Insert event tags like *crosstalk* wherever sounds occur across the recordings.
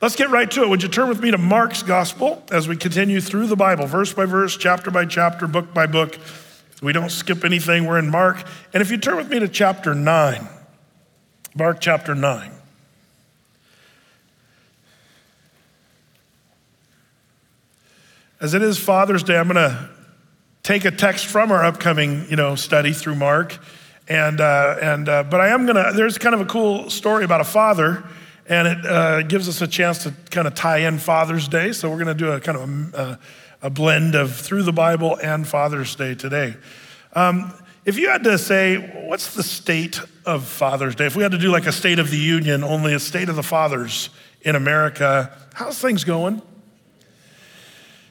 Let's get right to it. Would you turn with me to Mark's gospel as we continue through the Bible, verse by verse, chapter by chapter, book by book. We don't skip anything. We're in Mark. And if you turn with me to chapter 9, Mark chapter 9. As it is Father's Day, I'm going to take a text from our upcoming, you know, study through Mark. And, uh, and, uh, but I am going to, there's kind of a cool story about a father and it uh, gives us a chance to kind of tie in Father's Day. So we're going to do a kind of a, a, blend of through the Bible and Father's Day today. Um, if you had to say, what's the state of Father's Day? If we had to do like a State of the Union, only a State of the Fathers in America, how's things going?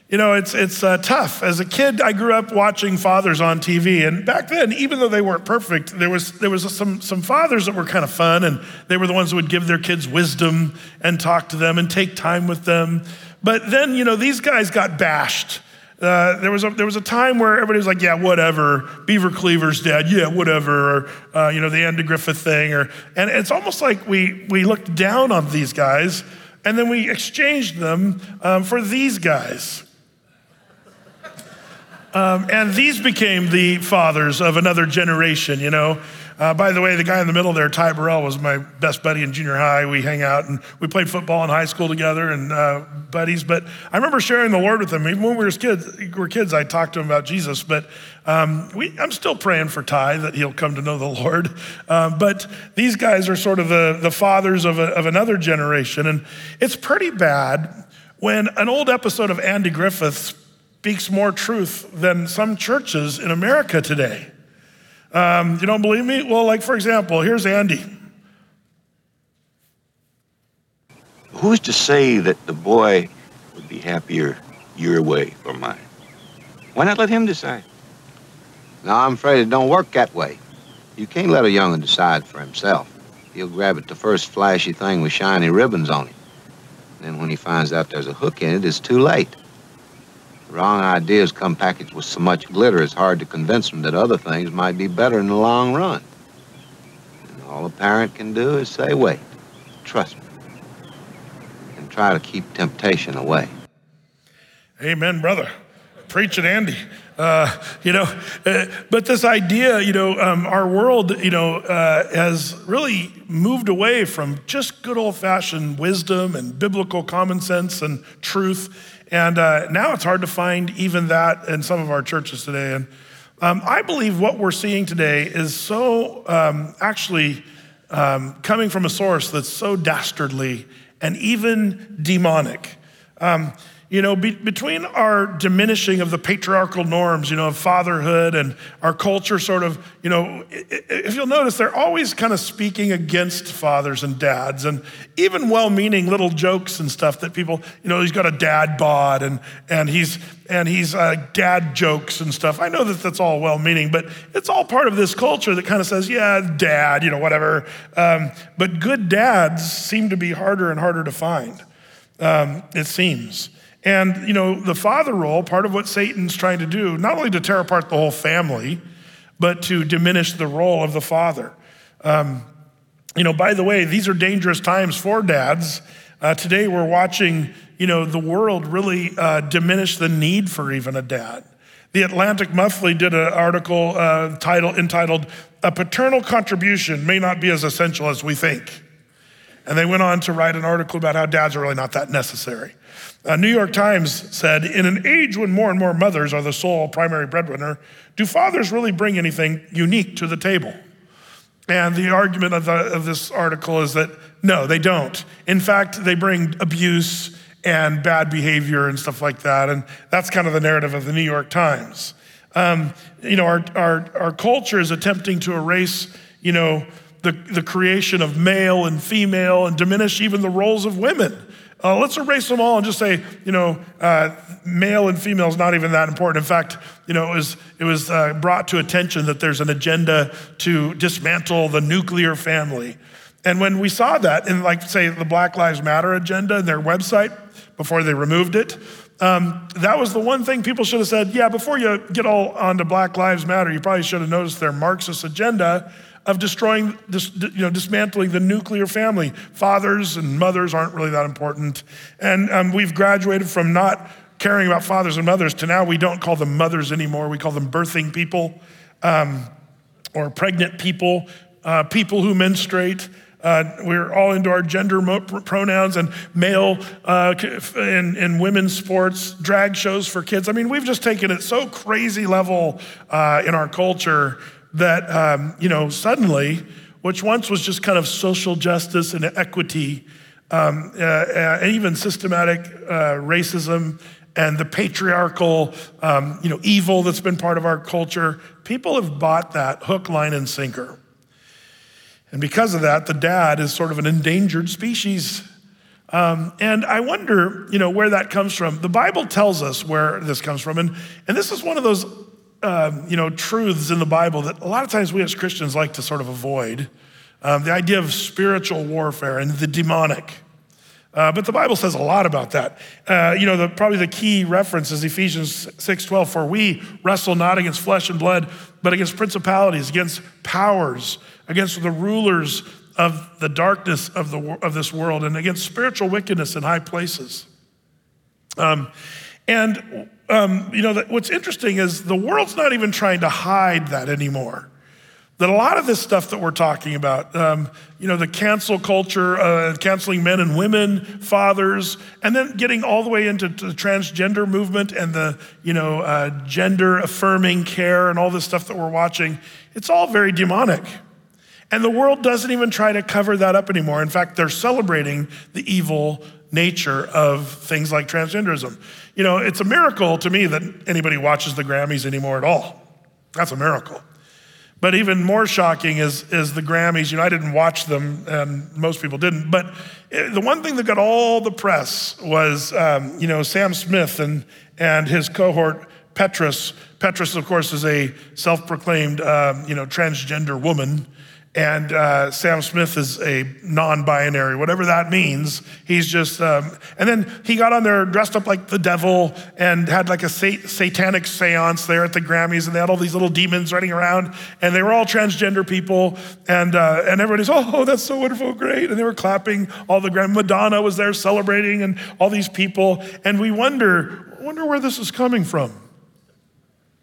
You know, it's, it's uh, tough. As a kid, I grew up watching fathers on TV. And back then, even though they weren't perfect, there was, there was some, some fathers that were kind of fun. And they were the ones who would give their kids wisdom and talk to them and take time with them. But then, you know, these guys got bashed. Uh, there, was a, there was a time where everybody was like, yeah, whatever. Beaver Cleaver's dead. Yeah, whatever. Or, uh, you know, the Andy Griffith thing. Or, and it's almost like we, we looked down on these guys and then we exchanged them um, for these guys. Um, and these became the fathers of another generation, you know. Uh, by the way, the guy in the middle there, Ty Burrell, was my best buddy in junior high. We hang out and we played football in high school together and uh, buddies. But I remember sharing the Lord with him. Even when we were kids, we were kids I talked to him about Jesus. But um, we, I'm still praying for Ty that he'll come to know the Lord. *laughs* Um, but these guys are sort of the, the fathers of, a, of another generation. And it's pretty bad when an old episode of Andy Griffith's speaks more truth than some churches in America today. Um, you don't believe me? Well, like for example, here's Andy. Who's to say that the boy would be happier your way or mine? Why not let him decide? No, I'm afraid it don't work that way. You can't let a young'un decide for himself. He'll grab at the first flashy thing with shiny ribbons on it. Then when he finds out there's a hook in it, it's too late. Wrong ideas come packaged with so much glitter, it's hard to convince them that other things might be better in the long run. And all a parent can do is say, wait, trust me, and try to keep temptation away. Amen, brother. Preach it, Andy. Uh, you know, uh, but this idea, you know, um, our world, you know, uh, has really moved away from just good old fashioned wisdom and biblical common sense and truth and uh, now it's hard to find even that in some of our churches today. And um, I believe what we're seeing today is so um, actually um, coming from a source that's so dastardly and even demonic. You know, be, between our diminishing of the patriarchal norms, you know, of fatherhood and our culture sort of, you know, if you'll notice, they're always kind of speaking against fathers and dads and even well meaning little jokes and stuff that people, you know, he's got a dad bod and, and he's, and he's uh, dad jokes and stuff. I know that that's all well meaning, but it's all part of this culture that kind of says, yeah, dad, you know, whatever. Um, but good dads seem to be harder and harder to find, um, it seems. And, you know, the father role, part of what Satan's trying to do, not only to tear apart the whole family, but to diminish the role of the father. Um, you know, by the way, these are dangerous times for dads. Uh, today we're watching, you know, the world really uh, diminish the need for even a dad. The Atlantic Monthly did an article uh, title, entitled, A Paternal Contribution May Not Be as Essential as We Think. And they went on to write an article about how dads are really not that necessary. Uh, New York Times said, in an age when more and more mothers are the sole primary breadwinner, do fathers really bring anything unique to the table? And the argument of, the, of this article is that no, they don't. In fact, they bring abuse and bad behavior and stuff like that. And that's kind of the narrative of the New York Times. Um, you know, our, our, our culture is attempting to erase, you know, the, the creation of male and female and diminish even the roles of women. Uh, let's erase them all and just say, you know, uh, male and female is not even that important. In fact, you know, it was, it was uh, brought to attention that there's an agenda to dismantle the nuclear family. And when we saw that in, like, say, the Black Lives Matter agenda in their website before they removed it, um, that was the one thing people should have said, yeah, before you get all onto Black Lives Matter, you probably should have noticed their Marxist agenda of destroying, you know, dismantling the nuclear family. Fathers and mothers aren't really that important. And um, we've graduated from not caring about fathers and mothers to now we don't call them mothers anymore. We call them birthing people um, or pregnant people, uh, people who menstruate. Uh, we're all into our gender mo- pronouns and male uh, and, and women's sports, drag shows for kids. I mean, we've just taken it so crazy level uh, in our culture that, um, you know, suddenly, which once was just kind of social justice and equity, um, uh, uh, and even systematic uh, racism and the patriarchal, um, you know, evil that's been part of our culture, people have bought that hook, line, and sinker. And because of that, the dad is sort of an endangered species. Um, and I wonder, you know, where that comes from. The Bible tells us where this comes from. And, and this is one of those, um, you know, truths in the Bible that a lot of times we as Christians like to sort of avoid. Um, the idea of spiritual warfare and the demonic. Uh, but the Bible says a lot about that. Uh, you know, the, probably the key reference is Ephesians 6:12. For we wrestle not against flesh and blood, but against principalities, against powers, against the rulers of the darkness of, the, of this world, and against spiritual wickedness in high places. Um, and, um, you know, what's interesting is the world's not even trying to hide that anymore. That a lot of this stuff that we're talking about, um, you know, the cancel culture, uh, canceling men and women, fathers, and then getting all the way into the transgender movement and the, you know, uh, gender affirming care and all this stuff that we're watching, it's all very demonic. And the world doesn't even try to cover that up anymore. In fact, they're celebrating the evil nature of things like transgenderism. You know, it's a miracle to me that anybody watches the Grammys anymore at all. That's a miracle. But even more shocking is, is the Grammys. You know, I didn't watch them, and most people didn't. But the one thing that got all the press was, um, you know, Sam Smith and, and his cohort, Petras. Petras, of course, is a self proclaimed, um, you know, transgender woman and uh, Sam Smith is a non binary, whatever that means. He's just, um, and then he got on there dressed up like the devil and had like a sat- satanic seance there at the Grammys, and they had all these little demons running around, and they were all transgender people, and, uh, and everybody's, oh, that's so wonderful, great. And they were clapping, all the Grammy, Madonna was there celebrating, and all these people, and we wonder, wonder where this is coming from.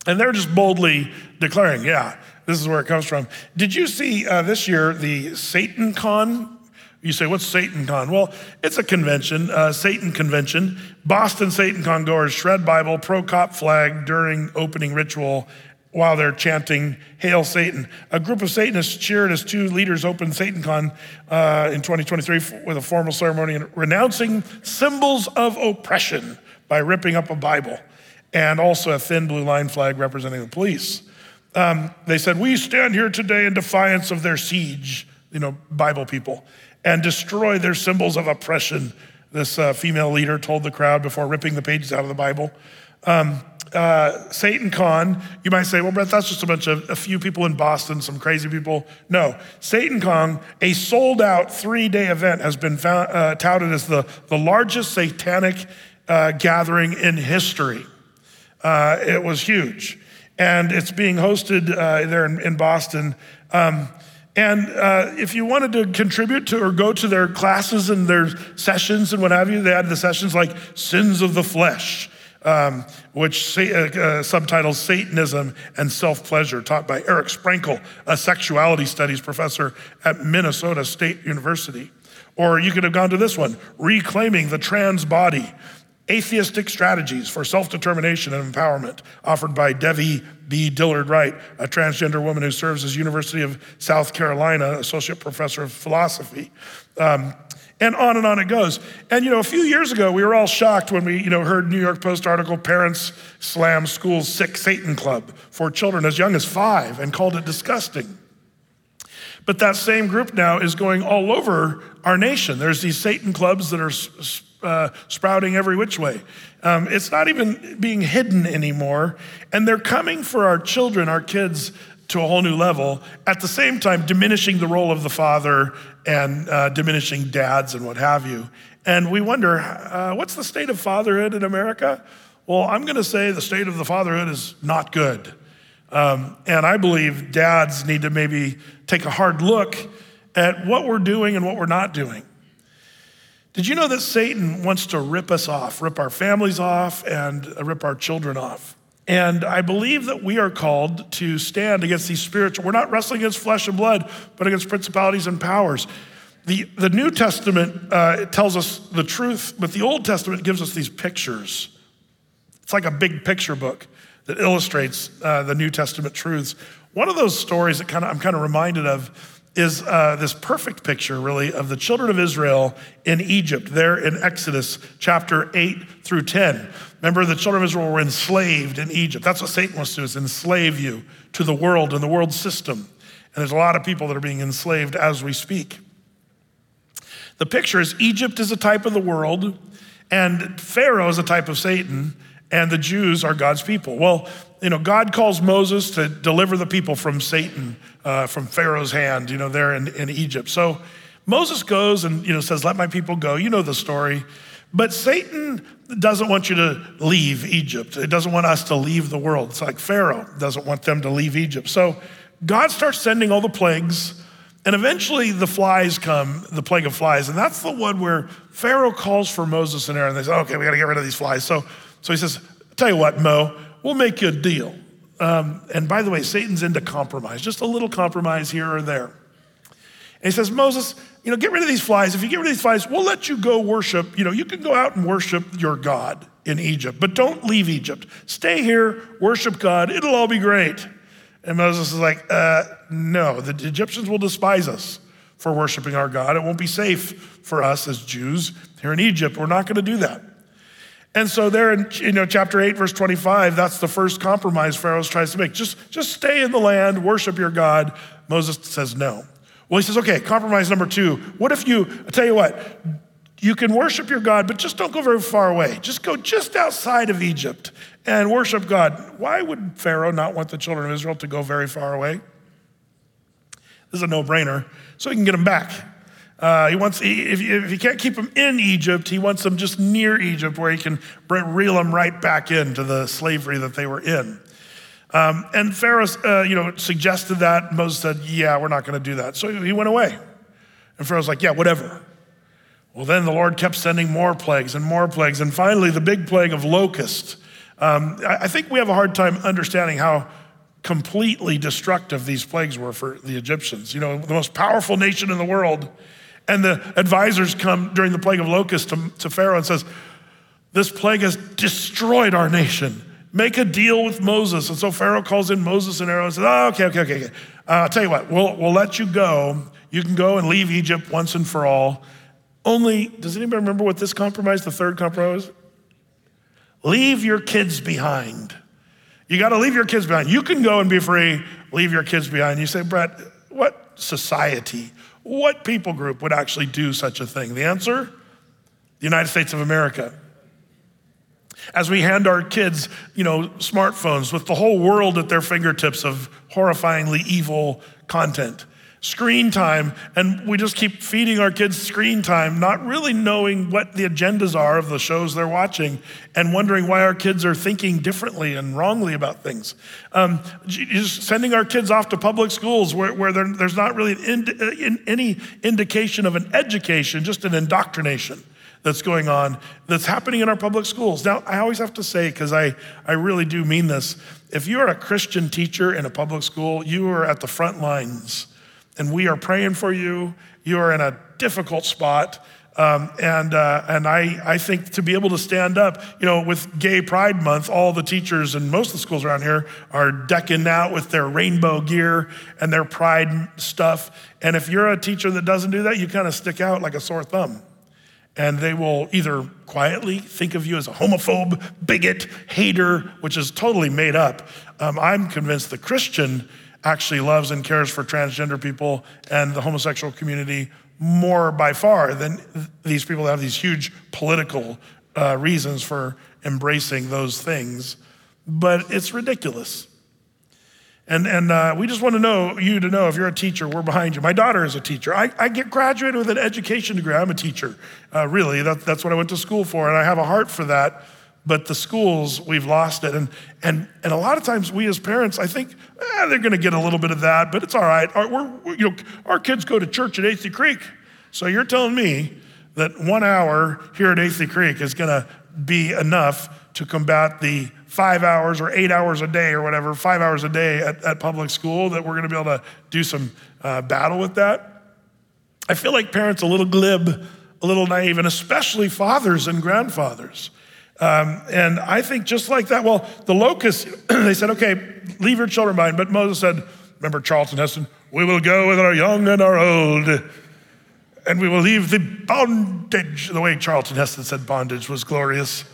And they're just boldly declaring, yeah, this is where it comes from. Did you see uh, this year the Satan Con? You say, what's Satan Con? Well, it's a convention, uh, Satan convention. Boston Satan Con goers shred Bible, pro cop flag during opening ritual while they're chanting Hail Satan. A group of Satanists cheered as two leaders opened SatanCon uh, in 2023 with a formal ceremony renouncing symbols of oppression by ripping up a Bible and also a thin blue line flag representing the police um, they said, We stand here today in defiance of their siege, you know, Bible people, and destroy their symbols of oppression, this uh, female leader told the crowd before ripping the pages out of the Bible. Um, uh, Satan Con, you might say, well, Brett, that's just a bunch of a few people in Boston, some crazy people. No, Satan Con, a sold out three day event, has been found, uh, touted as the, the largest satanic uh, gathering in history. Uh, it was huge and it's being hosted uh, there in, in Boston. Um, and uh, if you wanted to contribute to or go to their classes and their sessions and what have you, they had the sessions like Sins of the Flesh, um, which uh, uh, subtitles Satanism and Self Pleasure, taught by Eric Sprankle, a sexuality studies professor at Minnesota State University. Or you could have gone to this one, Reclaiming the Trans Body, Atheistic Strategies for Self Determination and Empowerment, offered by Devi B. Dillard Wright, a transgender woman who serves as University of South Carolina Associate Professor of Philosophy. Um, and on and on it goes. And you know, a few years ago, we were all shocked when we, you know, heard New York Post article, Parents Slam School's Sick Satan Club for children as young as five and called it disgusting. But that same group now is going all over our nation. There's these Satan clubs that are uh, sprouting every which way. Um, it's not even being hidden anymore. And they're coming for our children, our kids, to a whole new level, at the same time diminishing the role of the father and uh, diminishing dads and what have you. And we wonder, uh, what's the state of fatherhood in America? Well, I'm going to say the state of the fatherhood is not good. Um, and I believe dads need to maybe take a hard look at what we're doing and what we're not doing. Did you know that Satan wants to rip us off, rip our families off, and rip our children off? And I believe that we are called to stand against these spiritual, we're not wrestling against flesh and blood, but against principalities and powers. The, the New Testament uh, tells us the truth, but the Old Testament gives us these pictures. It's like a big picture book that illustrates uh, the New Testament truths. One of those stories that kind of I'm kind of reminded of is uh, this perfect picture, really, of the children of Israel in Egypt, there in Exodus chapter 8 through 10. Remember, the children of Israel were enslaved in Egypt. That's what Satan wants to do, is enslave you to the world and the world system. And there's a lot of people that are being enslaved as we speak. The picture is Egypt is a type of the world, and Pharaoh is a type of Satan, and the Jews are God's people. Well, you know, God calls Moses to deliver the people from Satan, uh, from Pharaoh's hand, you know, there in, in Egypt. So Moses goes and, you know, says, Let my people go. You know the story. But Satan doesn't want you to leave Egypt. It doesn't want us to leave the world. It's like Pharaoh doesn't want them to leave Egypt. So God starts sending all the plagues, and eventually the flies come, the plague of flies. And that's the one where Pharaoh calls for Moses and Aaron. They say, okay, we got to get rid of these flies. So, so he says, tell you what, Mo, we'll make you a deal. Um, and by the way, Satan's into compromise, just a little compromise here or there. And he says, Moses, you know, get rid of these flies. If you get rid of these flies, we'll let you go worship. You know, you can go out and worship your God in Egypt, but don't leave Egypt. Stay here, worship God. It'll all be great. And Moses is like, uh, no, the Egyptians will despise us for worshiping our God. It won't be safe for us as Jews here in Egypt. We're not going to do that. And so there in you know chapter 8 verse 25 that's the first compromise Pharaoh tries to make. Just just stay in the land, worship your God. Moses says no. Well, he says, okay, compromise number 2. What if you I tell you what, you can worship your God, but just don't go very far away. Just go just outside of Egypt and worship God. Why would Pharaoh not want the children of Israel to go very far away? This is a no-brainer. So he can get them back. Uh, he wants, if, if he can't keep them in Egypt, he wants them just near Egypt where he can reel them right back into the slavery that they were in. Um, and Pharaoh, uh, you know, suggested that. Moses said, "Yeah, we're not going to do that." So he went away. And Pharaoh's like, "Yeah, whatever." Well, then the Lord kept sending more plagues and more plagues, and finally the big plague of locusts. Um, I think we have a hard time understanding how completely destructive these plagues were for the Egyptians. You know, the most powerful nation in the world and the advisors come during the plague of locusts to, to Pharaoh and says, this plague has destroyed our nation. Make a deal with Moses. And so Pharaoh calls in Moses and Aaron and says, oh, okay, okay, okay. okay. Uh, I'll tell you what, we'll, we'll let you go. You can go and leave Egypt once and for all. Only, does anybody remember what this compromise, the third compromise? Leave your kids behind. You got to leave your kids behind. You can go and be free, leave your kids behind. You say, Brett, what society what people group would actually do such a thing? The answer the United States of America. As we hand our kids, you know, smartphones with the whole world at their fingertips of horrifyingly evil content screen time, and we just keep feeding our kids screen time, not really knowing what the agendas are of the shows they're watching, and wondering why our kids are thinking differently and wrongly about things. Um, just sending our kids off to public schools where, where there's not really in, in, any indication of an education, just an indoctrination that's going on that's happening in our public schools. Now, I always have to say, because I, I really do mean this, if you are a Christian teacher in a public school, you are at the front lines and we are praying for you. You are in a difficult spot. Um, and uh, and I, I think to be able to stand up, you know, with Gay Pride Month, all the teachers and most of the schools around here are decking out with their rainbow gear and their pride stuff. And if you're a teacher that doesn't do that, you kind of stick out like a sore thumb. And they will either quietly think of you as a homophobe, bigot, hater, which is totally made up. Um, I'm convinced the Christian actually loves and cares for transgender people and the homosexual community more by far than these people that have these huge political uh, reasons for embracing those things. But it's ridiculous. And, and uh, we just want to know you to know if you're a teacher, we're behind you. My daughter is a teacher. I, I get graduated with an education degree. I'm a teacher, uh, really. That, that's what I went to school for, and I have a heart for that. But the schools, we've lost it. And, and, and a lot of times we as parents, I think, eh, they're going to get a little bit of that, but it's all right. Our, we're, you know, our kids go to church at Athey Creek. So you're telling me that one hour here at Athey Creek is going to be enough to combat the five hours or eight hours a day or whatever, five hours a day at, at public school, that we're going to be able to do some uh, battle with that. I feel like parents a little glib, a little naive, and especially fathers and grandfathers. Um, and I think just like that, well, the locusts, *clears throat* they said, okay, leave your children behind. But Moses said, remember Charlton Heston, we will go with our young and our old, and we will leave the bondage. The way Charlton Heston said bondage was glorious. *sighs*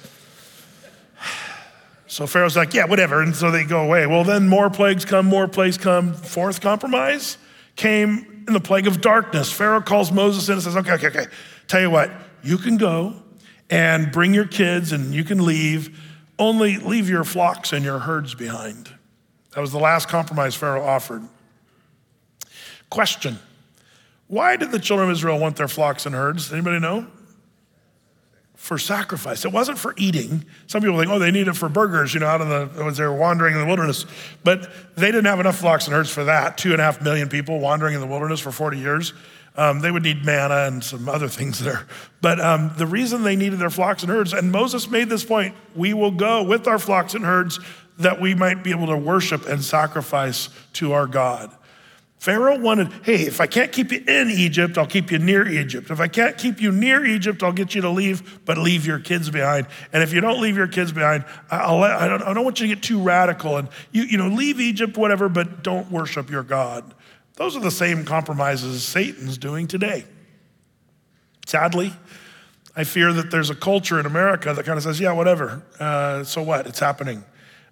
So Pharaoh's like, yeah, whatever. And so they go away. Well, then more plagues come, more plagues come. Fourth compromise came in the plague of darkness. Pharaoh calls Moses in and says, okay, okay, okay. Tell you what, you can go and bring your kids and you can leave. Only leave your flocks and your herds behind. That was the last compromise Pharaoh offered. Question Why did the children of Israel want their flocks and herds? Anybody know? For sacrifice. It wasn't for eating. Some people think, oh, they need it for burgers, you know, out of the, as they were wandering in the wilderness. But they didn't have enough flocks and herds for that. Two and a half million people wandering in the wilderness for 40 years. Um, they would need manna and some other things there. But um, the reason they needed their flocks and herds, and Moses made this point we will go with our flocks and herds that we might be able to worship and sacrifice to our God. Pharaoh wanted, hey, if I can't keep you in Egypt, I'll keep you near Egypt. If I can't keep you near Egypt, I'll get you to leave, but leave your kids behind. And if you don't leave your kids behind, I'll let, I, don't, I don't want you to get too radical and you, you know, leave Egypt, whatever, but don't worship your God. Those are the same compromises Satan's doing today. Sadly, I fear that there's a culture in America that kind of says, yeah, whatever, uh, so what? It's happening.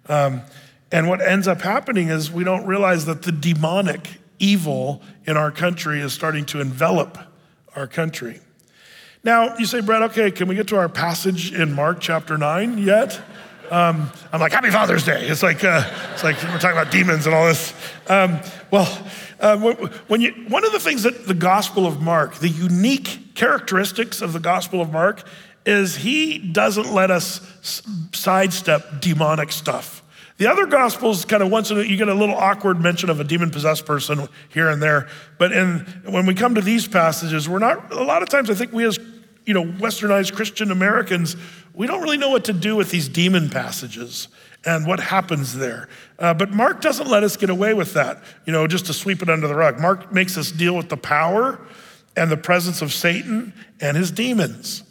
Um, and what ends up happening is we don't realize that the demonic evil in our country is starting to envelop our country. Now, you say, Brett, okay, can we get to our passage in Mark chapter 9 yet? Um, I'm like, Happy Father's Day. It's like, uh, it's like we're talking about demons and all this. Um, well, uh, when you, one of the things that the Gospel of Mark, the unique characteristics of the Gospel of Mark, is he doesn't let us sidestep demonic stuff. The other gospels kind of once in a, you get a little awkward mention of a demon possessed person here and there, but in, when we come to these passages, we're not. A lot of times, I think we as you know westernized Christian Americans, we don't really know what to do with these demon passages and what happens there. Uh, but Mark doesn't let us get away with that, you know, just to sweep it under the rug. Mark makes us deal with the power and the presence of Satan and his demons.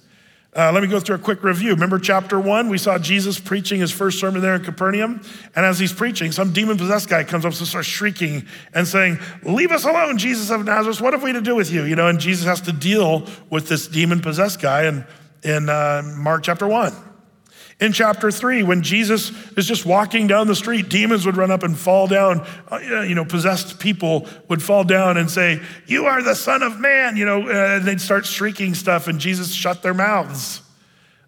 Uh, let me go through a quick review. Remember chapter one? We saw Jesus preaching his first sermon there in Capernaum. And as he's preaching, some demon possessed guy comes up and starts shrieking and saying, Leave us alone, Jesus of Nazareth. What have we to do with you? You know, and Jesus has to deal with this demon possessed guy in, in uh, Mark chapter one. In chapter three, when Jesus is just walking down the street, demons would run up and fall down. Uh, you know, possessed people would fall down and say, You are the Son of Man, you know, uh, and they'd start shrieking stuff, and Jesus shut their mouths.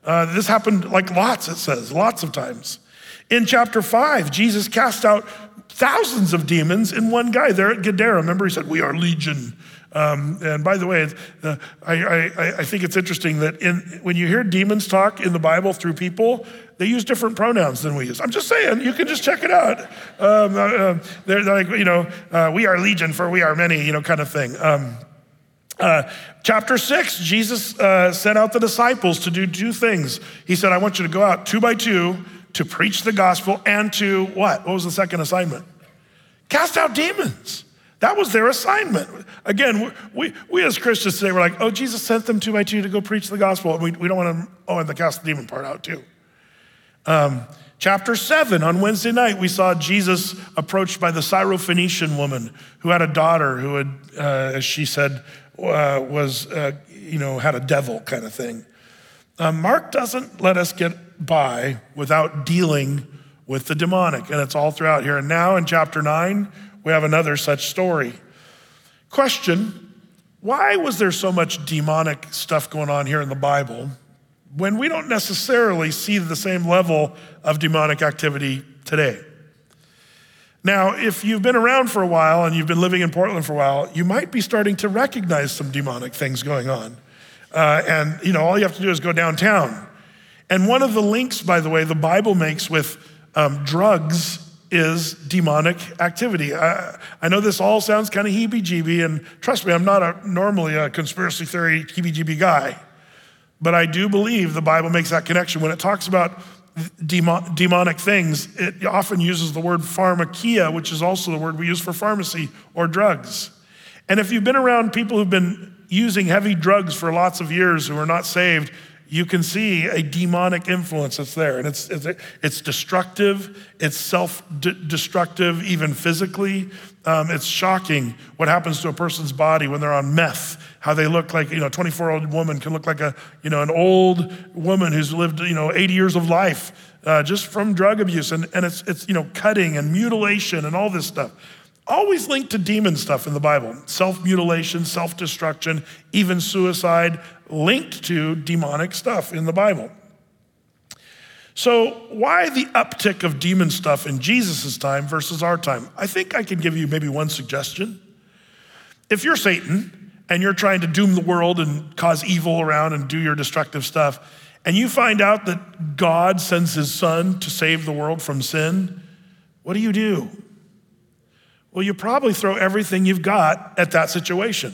Uh, this happened like lots, it says, lots of times. In chapter five, Jesus cast out thousands of demons in one guy there at Gadara. Remember, he said, We are legion. Um, and by the way, I, I, I, think it's interesting that in, when you hear demons talk in the Bible through people, they use different pronouns than we use. I'm just saying, you can just check it out. Um, uh, uh they're, like, you know, uh, we are legion for we are many, you know, kind of thing. Um, uh, chapter six, Jesus uh, sent out the disciples to do two things. He said, I want you to go out two by two to preach the gospel and to what? What was the second assignment? Cast out demons. That was their assignment. Again, we, we as Christians today, we're like, oh, Jesus sent them two by two to go preach the gospel. And we, we don't want to, oh, and the cast the demon part out too. Um, chapter seven, on Wednesday night, we saw Jesus approached by the Syrophoenician woman who had a daughter who had, uh, as she said, uh, was, uh, you know, had a devil kind of thing. Um, Mark doesn't let us get by without dealing with the demonic, and it's all throughout here. And now in chapter nine, we have another such story. Question Why was there so much demonic stuff going on here in the Bible when we don't necessarily see the same level of demonic activity today? Now, if you've been around for a while and you've been living in Portland for a while, you might be starting to recognize some demonic things going on. Uh, and, you know, all you have to do is go downtown And one of the links, by the way, the Bible makes with um, drugs is demonic activity. I, I know this all sounds kind of heebie jeebie, and trust me, I'm not a, normally a conspiracy theory heebie jeebie guy, but I do believe the Bible makes that connection. When it talks about demon, demonic things, it often uses the word pharmakeia, which is also the word we use for pharmacy or drugs. And if you've been around people who've been using heavy drugs for lots of years who are not saved, you can see a demonic influence that's there. And it's, it's, it's destructive, it's self destructive, even physically. Um, it's shocking what happens to a person's body when they're on meth, how they look like, you know, a 24 year old woman can look like a, you know, an old woman who's lived, you know, 80 years of life uh, just from drug abuse. And, and it's, it's, you know, cutting and mutilation and all this stuff always linked to demon stuff in the Bible self mutilation, self destruction, even suicide, linked to demonic stuff in the Bible. So, why the uptick of demon stuff in Jesus' time versus our time? I think I can give you maybe one suggestion. If you're Satan and you're trying to doom the world and cause evil around and do your destructive stuff, and you find out that God sends his son to save the world from sin, what do you do? Well, you probably throw everything you've got at that situation.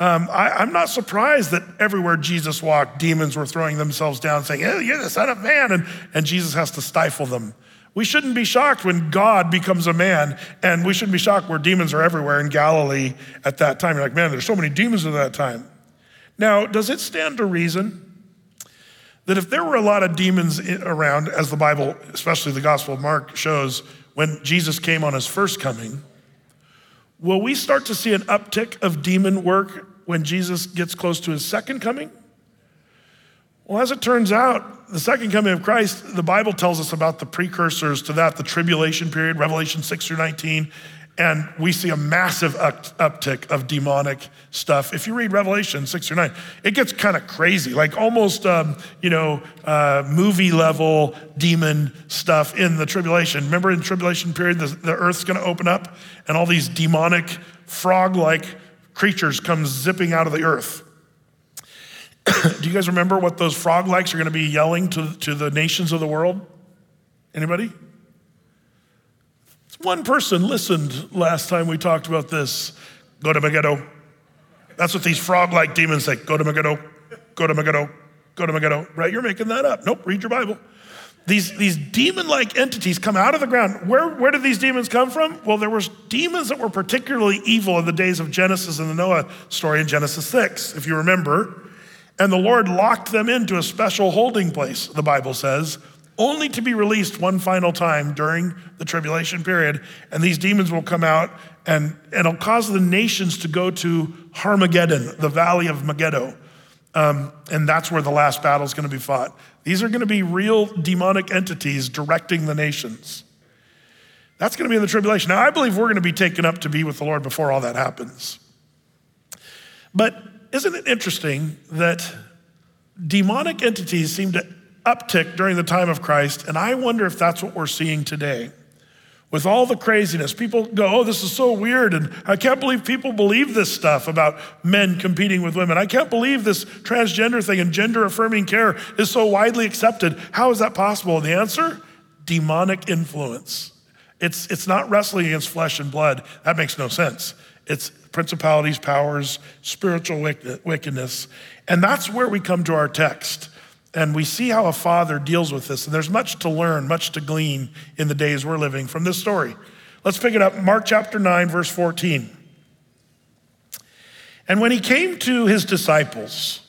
Um, I, am not surprised that everywhere Jesus walked, demons were throwing themselves down, saying, hey, You're the Son of Man, and, and Jesus has to stifle them. We shouldn't be shocked when God becomes a man, and we shouldn't be shocked where demons are everywhere in Galilee at that time. You're like, Man, there's so many demons at that time. Now, does it stand to reason that if there were a lot of demons around, as the Bible, especially the Gospel of Mark, shows, when Jesus came on his first coming, Will we start to see an uptick of demon work when Jesus gets close to his second coming? Well, as it turns out, the second coming of Christ, the Bible tells us about the precursors to that, the tribulation period, Revelation 6 through 19, and we see a massive uptick of demonic stuff. If you read Revelation 6 or 9, it gets kind of crazy, like almost, um, you know, uh, movie level demon stuff in the tribulation. Remember in the tribulation period, the, the earth's going to open up and all these demonic frog like creatures come zipping out of the earth. *coughs* Do you guys remember what those frog likes are going to be yelling to, to the nations of the world? Anybody? One person listened last time we talked about this. Go to Megiddo. That's what these frog like demons say. Go to Megiddo. Go to Megiddo. Go to Megiddo. Right? You're making that up. Nope. Read your Bible. These, these demon like entities come out of the ground. Where, where did these demons come from? Well, there was demons that were particularly evil in the days of Genesis and the Noah story in Genesis 6, if you remember. And the Lord locked them into a special holding place, the Bible says, only to be released one final time during the tribulation period. And these demons will come out and, and it'll cause the nations to go to Harmageddon, the valley of Megiddo. Um, and that's where the last battle is going to be fought. These are going to be real demonic entities directing the nations. That's going to be in the tribulation. Now, I believe we're going to be taken up to be with the Lord before all that happens. But isn't it interesting that demonic entities seem to uptick during the time of Christ, and I wonder if that's what we're seeing today. With all the craziness, people go, Oh, this is so weird. And I can't believe people believe this stuff about men competing with women. I can't believe this transgender thing and gender affirming care is so widely accepted. How is that possible? And the answer demonic influence. It's, it's not wrestling against flesh and blood. That makes no sense. It's principalities, powers, spiritual wickedness. And that's where we come to our text. And we see how a father deals with this. And there's much to learn, much to glean in the days we're living from this story. Let's pick it up. Mark chapter 9, verse 14. And when he came to his disciples,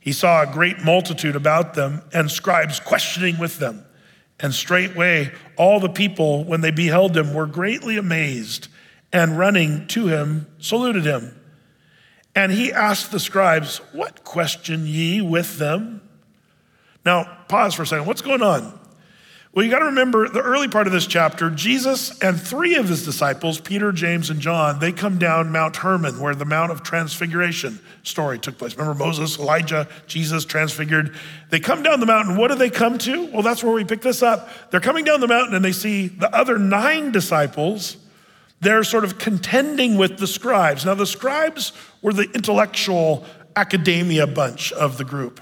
he saw a great multitude about them and scribes questioning with them. And straightway, all the people, when they beheld him, were greatly amazed and running to him, saluted him. And he asked the scribes, What question ye with them? Now, pause for a second. What's going on? Well, you got to remember the early part of this chapter, Jesus and three of his disciples, Peter, James, and John, they come down Mount Hermon, where the Mount of Transfiguration story took place. Remember Moses, Elijah, Jesus transfigured. They come down the mountain. What do they come to? Well, that's where we pick this up. They're coming down the mountain and they see the other nine disciples. They're sort of contending with the scribes. Now, the scribes were the intellectual academia bunch of the group.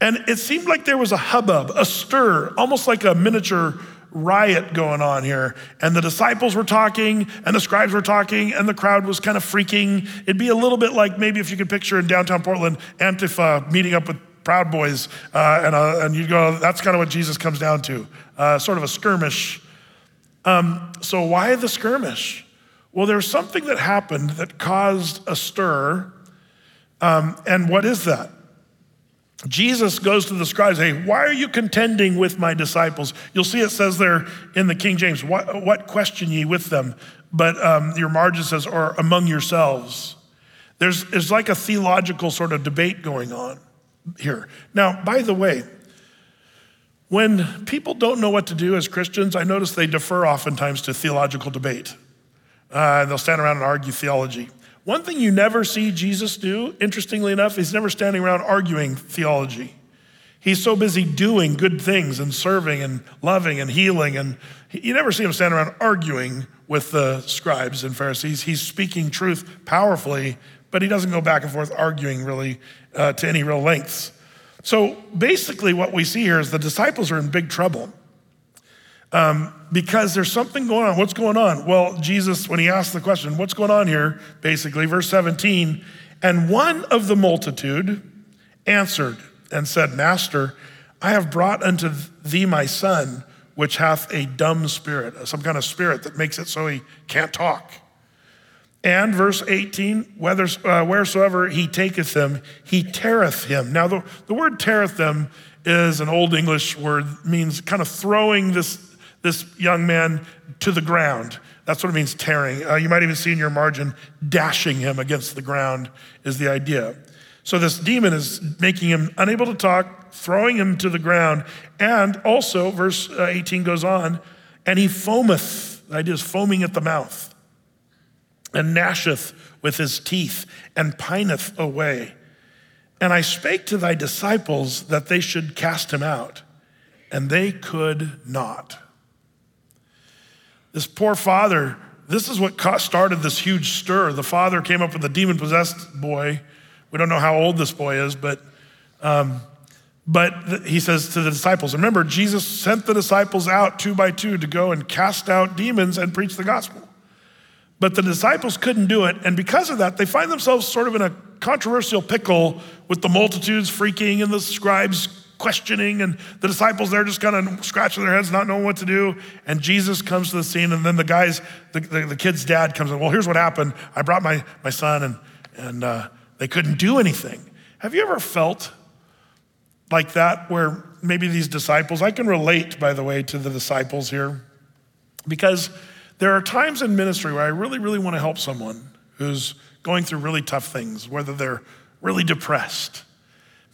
And it seemed like there was a hubbub, a stir, almost like a miniature riot going on here. And the disciples were talking, and the scribes were talking, and the crowd was kind of freaking. It'd be a little bit like maybe if you could picture in downtown Portland, Antifa meeting up with Proud Boys, uh, and, uh, and you go, that's kind of what Jesus comes down to, uh, sort of a skirmish. Um, so, why the skirmish? Well, there's something that happened that caused a stir. Um, and what is that? Jesus goes to the scribes, hey, why are you contending with my disciples? You'll see it says there in the King James, what, what question ye with them? But um, your margin says, or among yourselves. There's, there's like a theological sort of debate going on here. Now, by the way, when people don't know what to do as Christians, I notice they defer oftentimes to theological debate. Uh, they'll stand around and argue theology. One thing you never see Jesus do, interestingly enough, he's never standing around arguing theology. He's so busy doing good things and serving and loving and healing. And you never see him stand around arguing with the scribes and Pharisees. He's speaking truth powerfully, but he doesn't go back and forth arguing really uh, to any real lengths. So basically, what we see here is the disciples are in big trouble. Um, because there's something going on. What's going on? Well, Jesus, when he asked the question, what's going on here? Basically, verse 17, and one of the multitude answered and said, Master, I have brought unto thee my son, which hath a dumb spirit, some kind of spirit that makes it so he can't talk. And verse 18, whether, uh, wheresoever he taketh them, he teareth him. Now, the, the word teareth them is an old English word, means kind of throwing this this young man to the ground. That's what it means, tearing. Uh, you might even see in your margin, dashing him against the ground is the idea. So this demon is making him unable to talk, throwing him to the ground. And also, verse uh, 18 goes on, and he foameth. The idea is foaming at the mouth, and gnasheth with his teeth, and pineth away. And I spake to thy disciples that they should cast him out, and they could not. This poor father, this is what started this huge stir. The father came up with a demon possessed boy. We don't know how old this boy is, but, um, but he says to the disciples, remember, Jesus sent the disciples out two by two to go and cast out demons and preach the gospel. But the disciples couldn't do it. And because of that, they find themselves sort of in a controversial pickle with the multitudes freaking and the scribes questioning, and the disciples, they're just kind of scratching their heads, not knowing what to do. And Jesus comes to the scene, and then the guys, the, the, the kid's dad comes in. Well, here's what happened. I brought my, my son, and, and uh, they couldn't do anything. Have you ever felt like that where maybe these disciples, I can relate, by the way, to the disciples here, because there are times in ministry where I really, really want to help someone who's going through really tough things, whether they're really depressed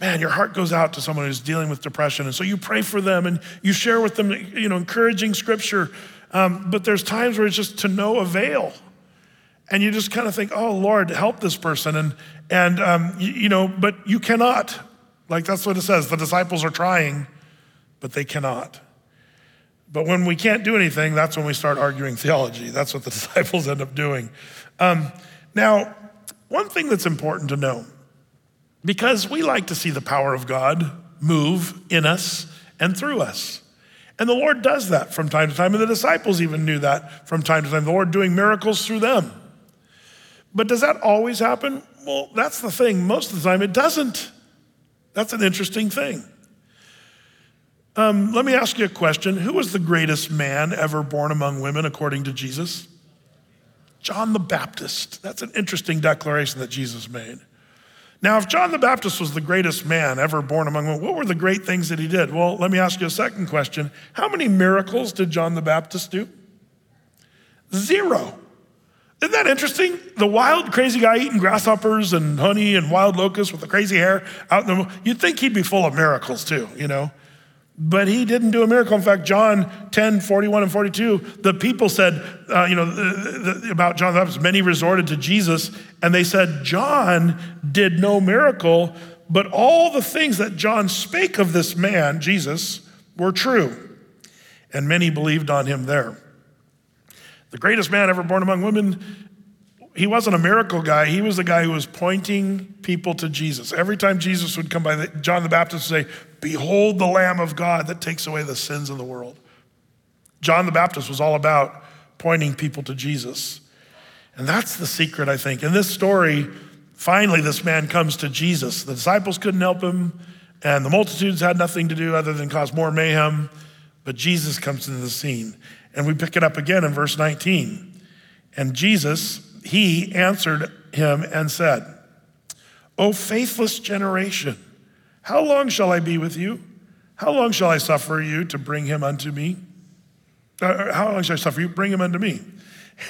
man, your heart goes out to someone who's dealing with depression. And so you pray for them and you share with them, you know, encouraging scripture. Um, but there's times where it's just to no avail. And you just kind of think, oh, Lord, help this person. And, and um, you, you know, but you cannot. Like that's what it says. The disciples are trying, but they cannot. But when we can't do anything, that's when we start arguing theology. That's what the *laughs* disciples end up doing. Um, now, one thing that's important to know because we like to see the power of God move in us and through us. And the Lord does that from time to time, and the disciples even knew that from time to time, the Lord doing miracles through them. But does that always happen? Well, that's the thing. Most of the time, it doesn't. That's an interesting thing. Um, let me ask you a question. Who was the greatest man ever born among women according to Jesus? John the Baptist. That's an interesting declaration that Jesus made. Now, if John the Baptist was the greatest man ever born among men, what were the great things that he did? Well, let me ask you a second question. How many miracles did John the Baptist do? Zero. Isn't that interesting? The wild, crazy guy eating grasshoppers and honey and wild locusts with the crazy hair out in the, you'd think he'd be full of miracles too, you know? But he didn't do a miracle. In fact, John 10, 41 and 42, the people said, uh, you know, the, the, about John the Baptist, many resorted to Jesus, and they said, John did no miracle, but all the things that John spake of this man, Jesus, were true. And many believed on him there. The greatest man ever born among women, he wasn't a miracle guy. He was the guy who was pointing people to Jesus. Every time Jesus would come by, John the Baptist would say, Behold the Lamb of God that takes away the sins of the world. John the Baptist was all about pointing people to Jesus. And that's the secret, I think. In this story, finally, this man comes to Jesus. The disciples couldn't help him, and the multitudes had nothing to do other than cause more mayhem. But Jesus comes into the scene. And we pick it up again in verse 19. And Jesus, he answered him and said, O faithless generation, how long shall I be with you? How long shall I suffer you to bring him unto me? Uh, how long shall I suffer you? Bring him unto me. *laughs*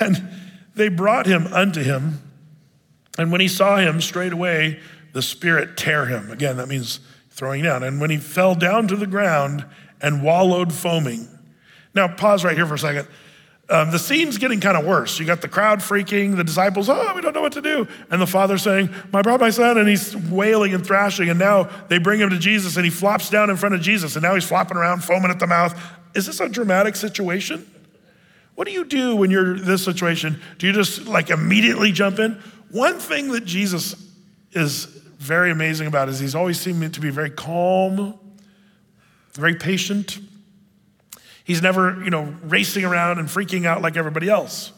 And they brought him unto him. And when he saw him, straightway the Spirit tear him. Again, that means throwing down. And when he fell down to the ground and wallowed foaming. Now, pause right here for a second. Um, the scene's getting kind of worse. You got the crowd freaking, the disciples, oh, we don't know what to do. And the father saying, I brought my son, and he's wailing and thrashing. And now they bring him to Jesus, and he flops down in front of Jesus, and now he's flopping around, foaming at the mouth. Is this a dramatic situation? What do you do when you're in this situation? Do you just like immediately jump in? One thing that Jesus is very amazing about is he's always seemed to be very calm, very patient. He's never, you know, racing around and freaking out like everybody else.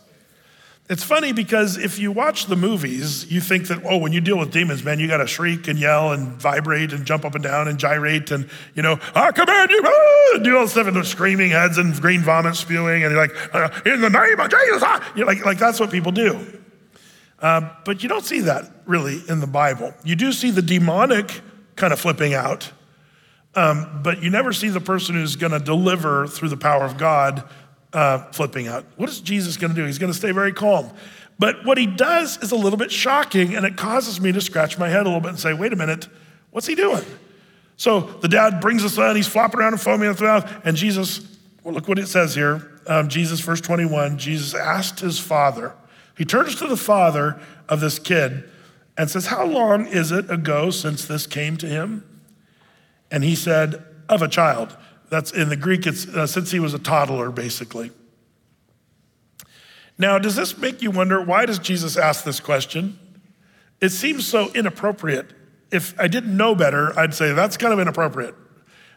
It's funny because if you watch the movies, you think that, oh, when you deal with demons, man, you got to shriek and yell and vibrate and jump up and down and gyrate and, you know, I command you, ah, do all this stuff and they're screaming heads and green vomit spewing and you're like, uh, in the name of Jesus, ah. you're like, like that's what people do. Uh, but you don't see that really in the Bible. You do see the demonic kind of flipping out, um, but you never see the person who's going to deliver through the power of God uh, flipping out. What is Jesus going to do? He's going to stay very calm. But what he does is a little bit shocking, and it causes me to scratch my head a little bit and say, wait a minute, what's he doing? So the dad brings the son, he's flopping around and foaming at the mouth, and Jesus, well, look what it says here. Um, Jesus, verse 21, Jesus asked his father, he turns to the father of this kid and says, How long is it ago since this came to him? And he said, Of a child. That's in the Greek, it's uh, since he was a toddler, basically. Now, does this make you wonder why does Jesus ask this question? It seems so inappropriate. If I didn't know better, I'd say that's kind of inappropriate.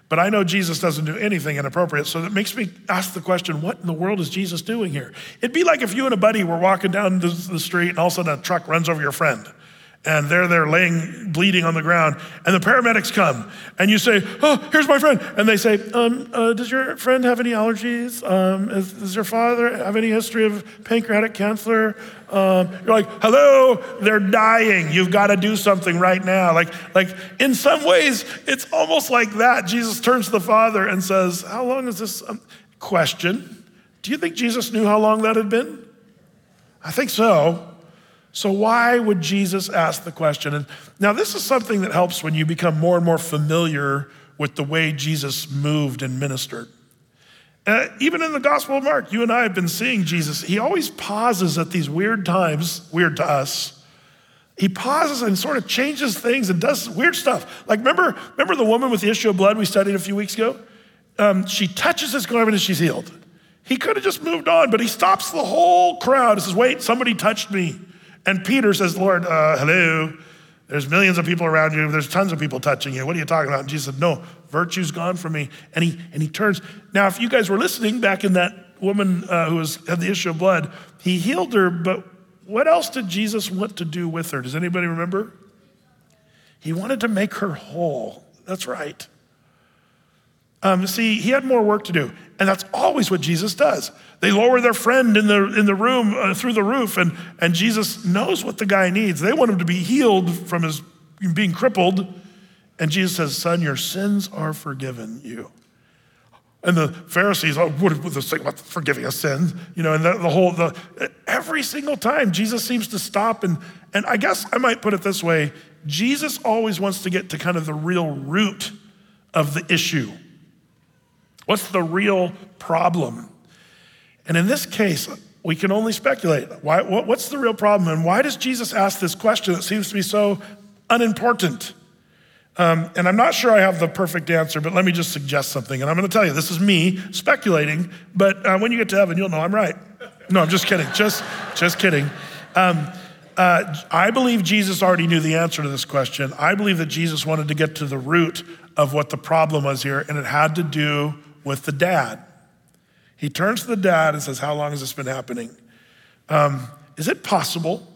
But I know Jesus doesn't do anything inappropriate, so that makes me ask the question what in the world is Jesus doing here? It'd be like if you and a buddy were walking down the street and all of a sudden a truck runs over your friend and they're there laying bleeding on the ground and the paramedics come and you say oh here's my friend and they say um, uh, does your friend have any allergies? Um, is, does your father have any history of pancreatic cancer? Um, you're like hello they're dying. You've got to do something right now. Like like in some ways it's almost like that. Jesus turns to the father and says how long is this um, question? Do you think jesus knew how long that had been? I think so so, why would Jesus ask the question? And now, this is something that helps when you become more and more familiar with the way Jesus moved and ministered. Uh, even in the Gospel of Mark, you and I have been seeing Jesus. He always pauses at these weird times, weird to us. He pauses and sort of changes things and does weird stuff. Like, remember, remember the woman with the issue of blood we studied a few weeks ago? Um, she touches his garment and she's healed. He could have just moved on, but he stops the whole crowd and says, Wait, somebody touched me. And Peter says, Lord, uh, hello, there's millions of people around you. There's tons of people touching you. What are you talking about? And Jesus said, No, virtue's gone from me. And he, and he turns. Now, if you guys were listening back in that woman uh, who was, had the issue of blood, he healed her, but what else did Jesus want to do with her? Does anybody remember? He wanted to make her whole. That's right. Um, see, he had more work to do. And that's always what Jesus does. They lower their friend in the, in the room uh, through the roof, and, and Jesus knows what the guy needs. They want him to be healed from his being crippled. And Jesus says, Son, your sins are forgiven you. And the Pharisees, oh, what is this thing about forgiving a sin? You know, and the, the whole, the, every single time Jesus seems to stop. And, and I guess I might put it this way Jesus always wants to get to kind of the real root of the issue. What's the real problem? And in this case, we can only speculate. Why, what's the real problem? And why does Jesus ask this question that seems to be so unimportant? Um, and I'm not sure I have the perfect answer, but let me just suggest something. And I'm going to tell you, this is me speculating, but uh, when you get to heaven, you'll know I'm right. No, I'm just kidding. Just, just kidding. Um, uh, I believe Jesus already knew the answer to this question. I believe that Jesus wanted to get to the root of what the problem was here, and it had to do with the dad. He turns to the dad and says, How long has this been happening? Um, is it possible,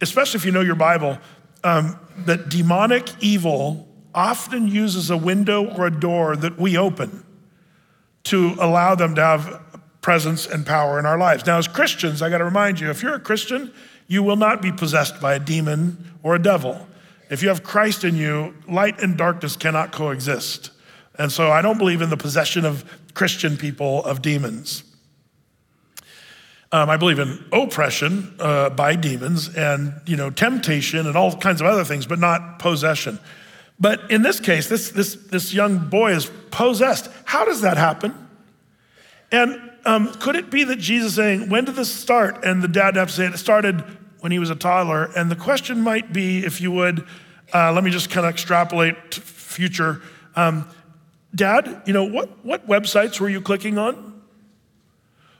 especially if you know your Bible, um, that demonic evil often uses a window or a door that we open to allow them to have presence and power in our lives? Now, as Christians, I got to remind you if you're a Christian, you will not be possessed by a demon or a devil. If you have Christ in you, light and darkness cannot coexist. And so I don't believe in the possession of Christian people of demons. Um, I believe in oppression uh, by demons and you know temptation and all kinds of other things, but not possession. But in this case, this, this, this young boy is possessed. How does that happen? And um, could it be that Jesus saying, when did this start? And the dad have to say it started when he was a toddler. And the question might be, if you would, uh, let me just kind of extrapolate future. Um, Dad, you know, what, what websites were you clicking on?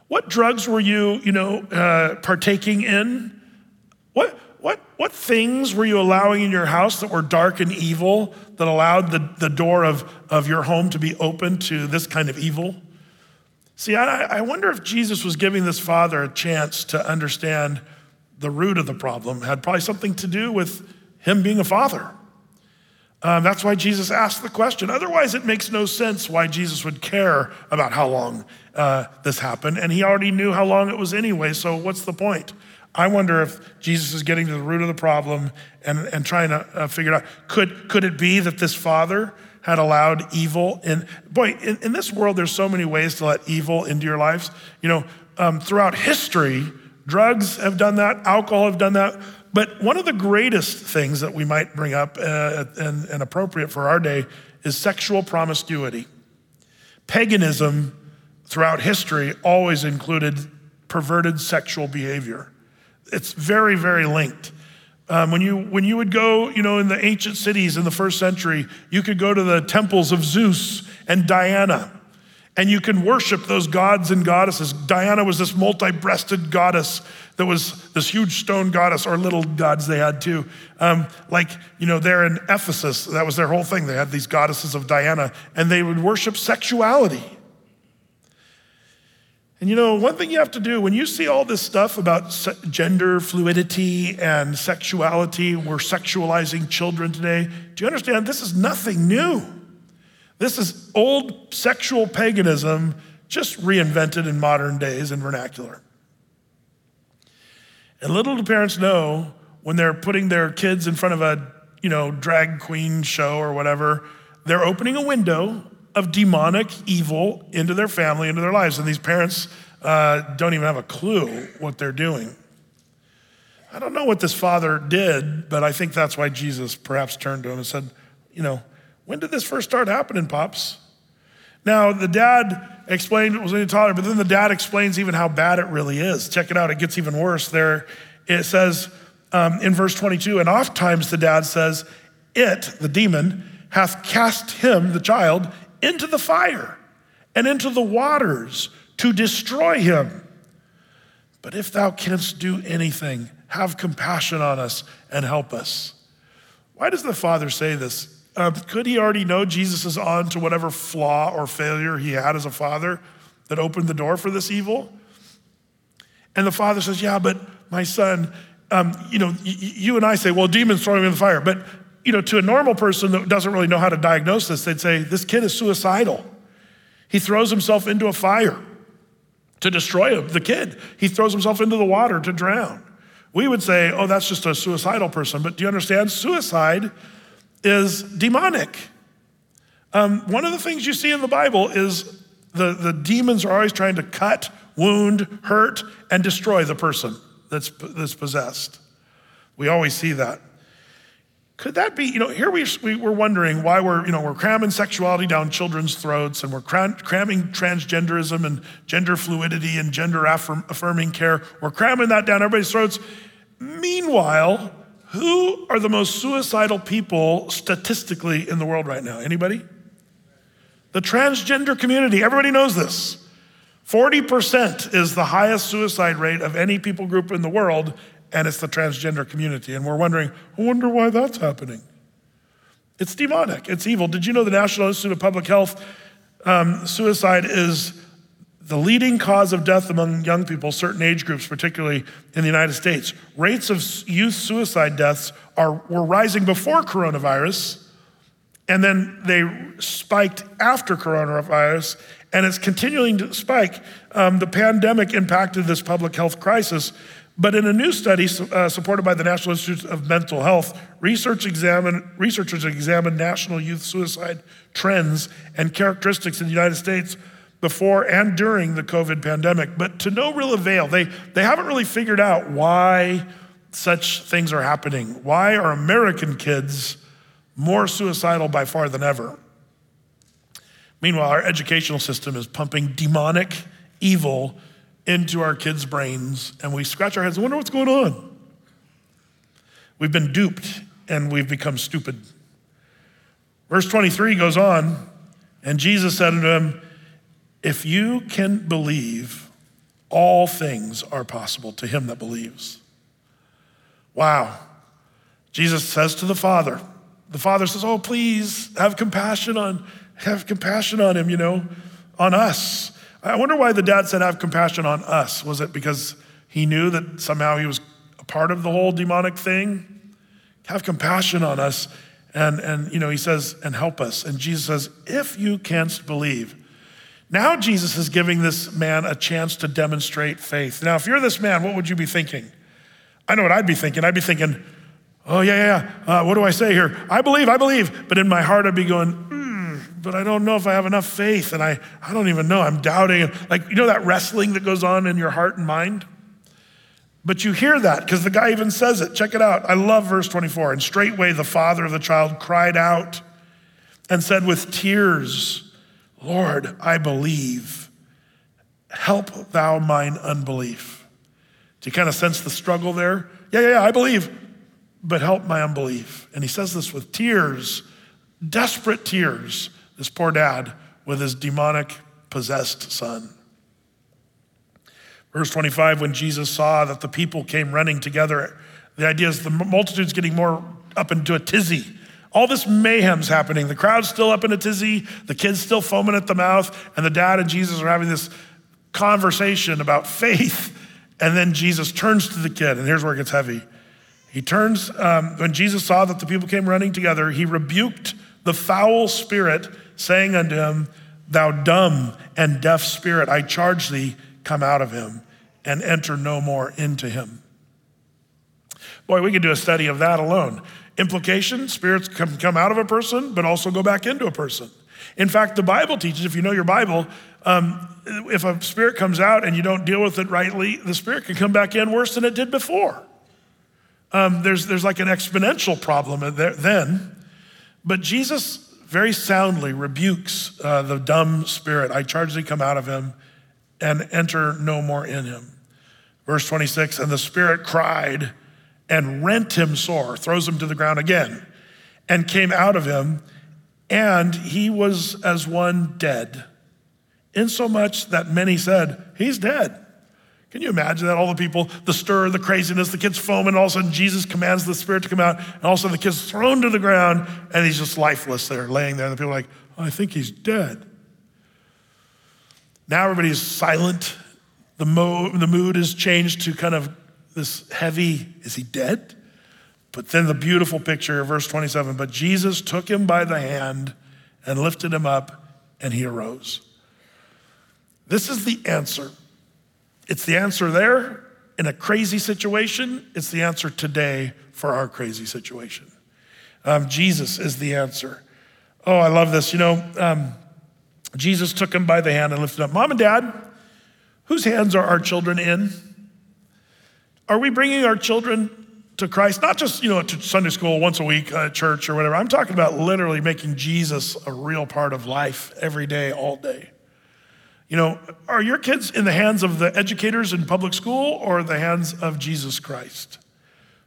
What drugs were you, you know, uh, partaking in? What, what, what things were you allowing in your house that were dark and evil that allowed the, the door of, of your home to be open to this kind of evil? See, I, I wonder if Jesus was giving this father a chance to understand the root of the problem, had probably something to do with him being a father. Um, that's why Jesus asked the question. Otherwise, it makes no sense why Jesus would care about how long uh, this happened. And he already knew how long it was anyway, so what's the point? I wonder if Jesus is getting to the root of the problem and, and trying to uh, figure it out. Could, could it be that this father had allowed evil in? Boy, in, in this world, there's so many ways to let evil into your lives. You know, um, throughout history, drugs have done that, alcohol have done that. But one of the greatest things that we might bring up uh, and, and appropriate for our day is sexual promiscuity. Paganism throughout history always included perverted sexual behavior. It's very, very linked. Um, when, you, when you would go, you know, in the ancient cities in the first century, you could go to the temples of Zeus and Diana and you can worship those gods and goddesses. Diana was this multi breasted goddess that was this huge stone goddess, or little gods they had too. Um, like, you know, there in Ephesus, that was their whole thing. They had these goddesses of Diana, and they would worship sexuality. And you know, one thing you have to do when you see all this stuff about gender fluidity and sexuality, we're sexualizing children today. Do you understand? This is nothing new. This is old sexual paganism just reinvented in modern days in vernacular. And little do parents know when they're putting their kids in front of a, you know, drag queen show or whatever, they're opening a window of demonic evil into their family, into their lives. And these parents uh, don't even have a clue what they're doing. I don't know what this father did, but I think that's why Jesus perhaps turned to him and said, You know, when did this first start happening, Pops? Now, the dad explained it was he taught her, but then the dad explains even how bad it really is. Check it out, it gets even worse. There it says um, in verse 22, and oft times the dad says, It, the demon, hath cast him, the child, into the fire and into the waters to destroy him. But if thou canst do anything, have compassion on us and help us. Why does the father say this? Uh, could he already know Jesus is on to whatever flaw or failure he had as a father that opened the door for this evil? And the father says, Yeah, but my son, um, you know, y- you and I say, Well, demons throw him in the fire. But, you know, to a normal person that doesn't really know how to diagnose this, they'd say, This kid is suicidal. He throws himself into a fire to destroy him, the kid. He throws himself into the water to drown. We would say, Oh, that's just a suicidal person. But do you understand? Suicide is demonic. Um, one of the things you see in the Bible is the, the demons are always trying to cut, wound, hurt, and destroy the person that's, that's possessed. We always see that. Could that be, you know, here we, we, are wondering why we're, you know, we're cramming sexuality down children's throats and we're cramming transgenderism and gender fluidity and gender affirm, affirming care. We're cramming that down everybody's throats. Meanwhile, who are the most suicidal people statistically in the world right now? Anybody? The transgender community. Everybody knows this. 40% is the highest suicide rate of any people group in the world, and it's the transgender community. And we're wondering, I wonder why that's happening. It's demonic, it's evil. Did you know the National Institute of Public Health? Um, suicide is the leading cause of death among young people, certain age groups, particularly in the United States. Rates of youth suicide deaths are, were rising before coronavirus, and then they spiked after coronavirus, and it's continuing to spike. Um, the pandemic impacted this public health crisis, but in a new study uh, supported by the National Institute of Mental Health, research examined, researchers examined national youth suicide trends and characteristics in the United States before and during the COVID pandemic, but to no real avail. They, they haven't really figured out why such things are happening. Why are American kids more suicidal by far than ever? Meanwhile, our educational system is pumping demonic evil into our kids' brains, and we scratch our heads and wonder what's going on. We've been duped and we've become stupid. Verse 23 goes on, and Jesus said unto him, If you can believe, all things are possible to him that believes. Wow. Jesus says to the Father, the Father says, Oh, please have compassion on, have compassion on him, you know, on us. I wonder why the dad said, Have compassion on us. Was it because he knew that somehow he was a part of the whole demonic thing? Have compassion on us. And, and you know, he says, and help us. And Jesus says, if you canst believe. Now Jesus is giving this man a chance to demonstrate faith. Now, if you're this man, what would you be thinking? I know what I'd be thinking. I'd be thinking, oh, yeah, yeah. Uh, what do I say here? I believe, I believe. But in my heart, I'd be going, hmm, but I don't know if I have enough faith. And I, I don't even know. I'm doubting. Like, you know that wrestling that goes on in your heart and mind? But you hear that because the guy even says it. Check it out. I love verse 24. And straightway the father of the child cried out and said with tears, Lord, I believe. Help thou mine unbelief. Do you kind of sense the struggle there? Yeah, yeah, yeah, I believe, but help my unbelief. And he says this with tears, desperate tears, this poor dad with his demonic possessed son. Verse 25, when Jesus saw that the people came running together, the idea is the multitude's getting more up into a tizzy. All this mayhem's happening. The crowd's still up in a tizzy, the kid's still foaming at the mouth, and the dad and Jesus are having this conversation about faith. And then Jesus turns to the kid, and here's where it gets heavy. He turns, um, when Jesus saw that the people came running together, he rebuked the foul spirit, saying unto him, Thou dumb and deaf spirit, I charge thee come out of him and enter no more into him. Boy, we could do a study of that alone. Implication spirits can come out of a person, but also go back into a person. In fact, the Bible teaches, if you know your Bible, um, if a spirit comes out and you don't deal with it rightly, the spirit can come back in worse than it did before. Um, there's, there's like an exponential problem there, then. But Jesus very soundly rebukes uh, the dumb spirit. I charge thee, come out of him and enter no more in him. Verse 26 And the Spirit cried and rent him sore, throws him to the ground again, and came out of him, and he was as one dead, insomuch that many said, He's dead. Can you imagine that? All the people, the stir, the craziness, the kids foaming, all of a sudden Jesus commands the spirit to come out, and all of a sudden the kid's thrown to the ground, and he's just lifeless there, laying there. And the people are like, oh, I think he's dead. Now everybody's silent. The, mo- the mood has changed to kind of this heavy, is he dead? But then the beautiful picture, verse 27 But Jesus took him by the hand and lifted him up, and he arose. This is the answer. It's the answer there in a crazy situation, it's the answer today for our crazy situation. Um, Jesus is the answer. Oh, I love this. You know, um, Jesus took him by the hand and lifted up. Mom and dad, whose hands are our children in? Are we bringing our children to Christ? Not just, you know, to Sunday school once a week, uh, church or whatever. I'm talking about literally making Jesus a real part of life every day, all day. You know, are your kids in the hands of the educators in public school or the hands of Jesus Christ?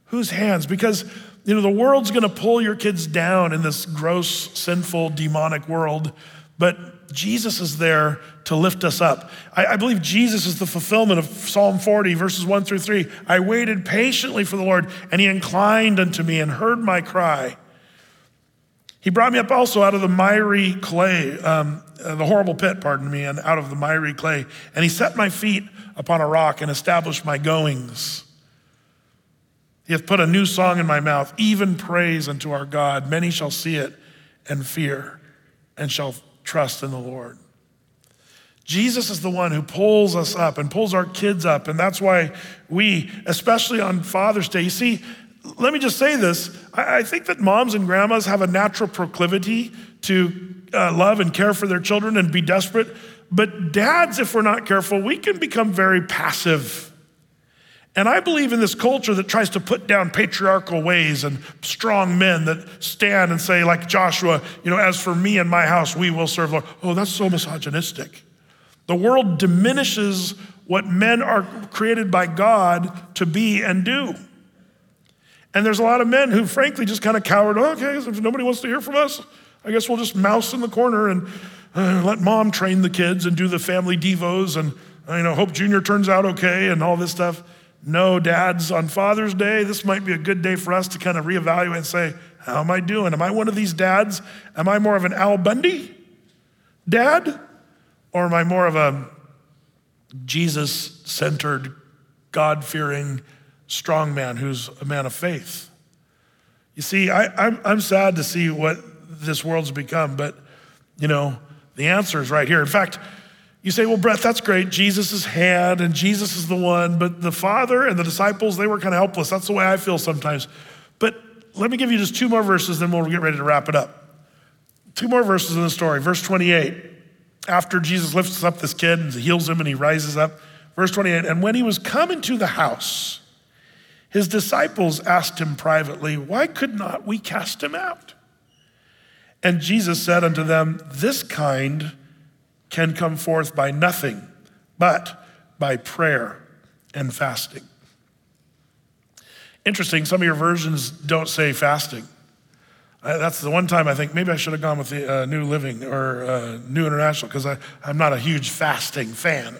Whose hands? Because, you know, the world's going to pull your kids down in this gross, sinful, demonic world but Jesus is there to lift us up. I, I, believe Jesus is the fulfillment of Psalm 40, verses 1 through 3. I waited patiently for the Lord, and he inclined unto me and heard my cry. He brought me up also out of the miry clay, um, uh, the horrible pit, pardon me, and out of the miry clay. And he set my feet upon a rock and established my goings. He hath put a new song in my mouth, even praise unto our God. Many shall see it and fear and shall trust in the Lord. Jesus is the one who pulls us up and pulls our kids up. And that's why we, especially on Father's Day, you see, let me just say this. I, think that moms and grandmas have a natural proclivity to uh, love and care for their children and be desperate. But dads, if we're not careful, we can become very passive and I believe in this culture that tries to put down patriarchal ways and strong men that stand and say, like Joshua, you know, as for me and my house, we will serve Lord. Oh, that's so misogynistic. The world diminishes what men are created by God to be and do. And there's a lot of men who, frankly, just kind of cowered. Okay, if nobody wants to hear from us, I guess we'll just mouse in the corner and uh, let mom train the kids and do the family devos and, you know, hope Junior turns out okay and all this stuff. No, dads, on Father's Day, this might be a good day for us to kind of reevaluate and say, How am I doing? Am I one of these dads? Am I more of an Al Bundy dad? Or am I more of a Jesus centered, God fearing, strong man who's a man of faith? You see, I, I'm, I'm sad to see what this world's become, but you know, the answer is right here. In fact, you say, well, Brett, that's great. Jesus is hand and Jesus is the one, but the Father and the disciples, they were kind of helpless. That's the way I feel sometimes. But let me give you just two more verses, then we'll get ready to wrap it up. Two more verses in the story. Verse 28. After Jesus lifts up this kid and heals him and he rises up. Verse 28. And when he was come into the house, his disciples asked him privately, Why could not we cast him out? And Jesus said unto them, This kind can come forth by nothing but by prayer and fasting. Interesting, some of your versions don't say fasting. That's the one time I think maybe I should have gone with the uh, New Living or uh, New International because I'm not a huge fasting fan.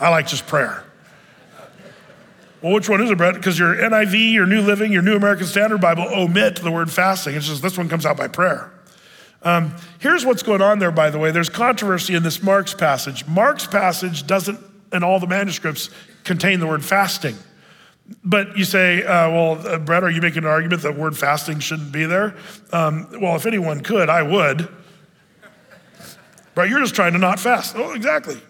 I like just prayer. Well, which one is it, Brett? Because your NIV, your New Living, your New American Standard Bible omit the word fasting. It's just this one comes out by prayer. Um, here's what's going on there, by the way. There's controversy in this Mark's passage. Mark's passage doesn't, in all the manuscripts, contain the word fasting. But you say, uh, well, uh, Brett, are you making an argument that word fasting shouldn't be there? Um, well, if anyone could, I would. But you're just trying to not fast. Oh, exactly.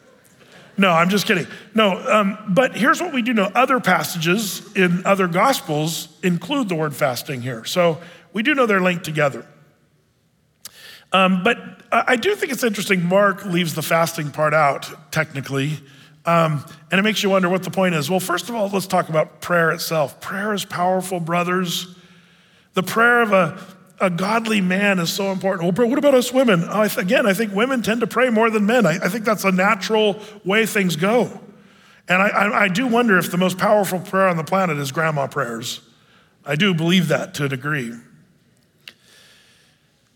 No, I'm just kidding. No, um, but here's what we do know other passages in other gospels include the word fasting here. So we do know they're linked together. Um, but I do think it's interesting. Mark leaves the fasting part out, technically. Um, and it makes you wonder what the point is. Well, first of all, let's talk about prayer itself. Prayer is powerful, brothers. The prayer of a, a godly man is so important. Well, what about us women? I th- again, I think women tend to pray more than men. I, I think that's a natural way things go. And I, I, I do wonder if the most powerful prayer on the planet is grandma prayers. I do believe that to a degree.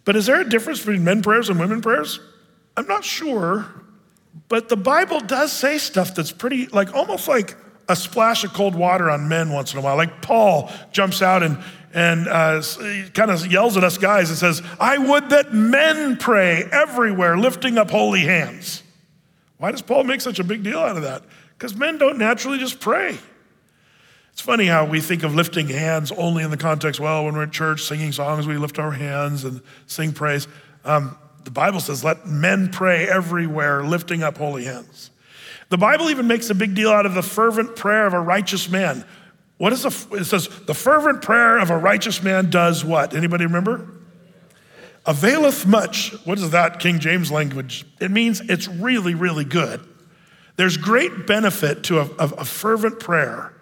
But is there a difference between men prayers and women prayers? I'm not sure, but the Bible does say stuff that's pretty, like almost like a splash of cold water on men once in a while. Like Paul jumps out and, and uh, kind of yells at us guys and says, I would that men pray everywhere, lifting up holy hands. Why does Paul make such a big deal out of that? Because men don't naturally just pray. It's funny how we think of lifting hands only in the context, well, when we're at church singing songs, we lift our hands and sing praise. Um, the Bible says, let men pray everywhere, lifting up holy hands. The Bible even makes a big deal out of the fervent prayer of a righteous man. What is the, it says, the fervent prayer of a righteous man does what? Anybody remember? Availeth much. What is that King James language? It means it's really, really good. There's great benefit to a, a, a fervent prayer.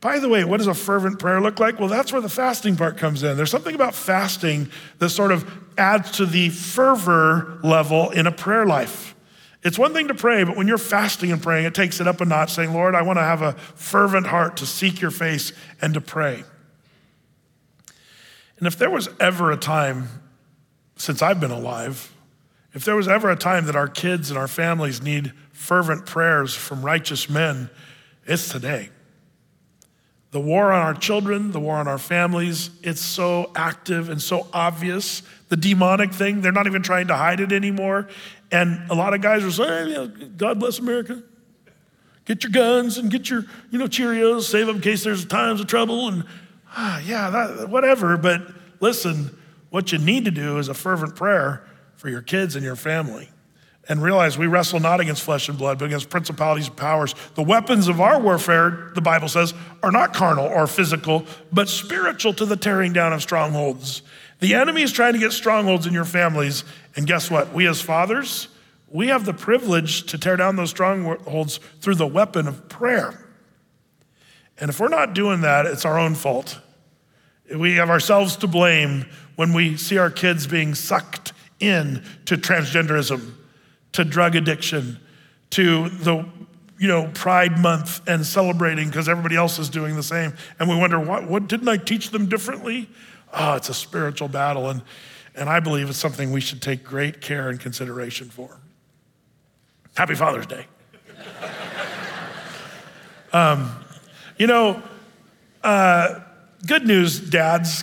By the way, what does a fervent prayer look like? Well, that's where the fasting part comes in. There's something about fasting that sort of adds to the fervor level in a prayer life. It's one thing to pray, but when you're fasting and praying, it takes it up a notch, saying, Lord, I want to have a fervent heart to seek your face and to pray. And if there was ever a time since I've been alive If there was ever a time that our kids and our families need fervent prayers from righteous men, it's today. The war on our children, the war on our families, it's so active and so obvious. The demonic thing, they're not even trying to hide it anymore. And a lot of guys are saying, God bless America. Get your guns and get your, you know, Cheerios, save them in case there's times of trouble. And ah, yeah, that, whatever. But listen, what you need to do is a fervent prayer for your kids and your family and realize we wrestle not against flesh and blood, but against principalities and powers. The weapons of our warfare, the Bible says, are not carnal or physical, but spiritual to the tearing down of strongholds. The enemy is trying to get strongholds in your families. And guess what? We as fathers, we have the privilege to tear down those strongholds through the weapon of prayer. And if we're not doing that, it's our own fault. We have ourselves to blame when we see our kids being sucked in to transgenderism to drug addiction, to the you know, Pride Month and celebrating because everybody else is doing the same. And we wonder, what, what didn't I teach them differently? Oh, it's a spiritual battle. And, and I believe it's something we should take great care and consideration for. Happy Father's Day. *laughs* um, you know, uh, good news, dads,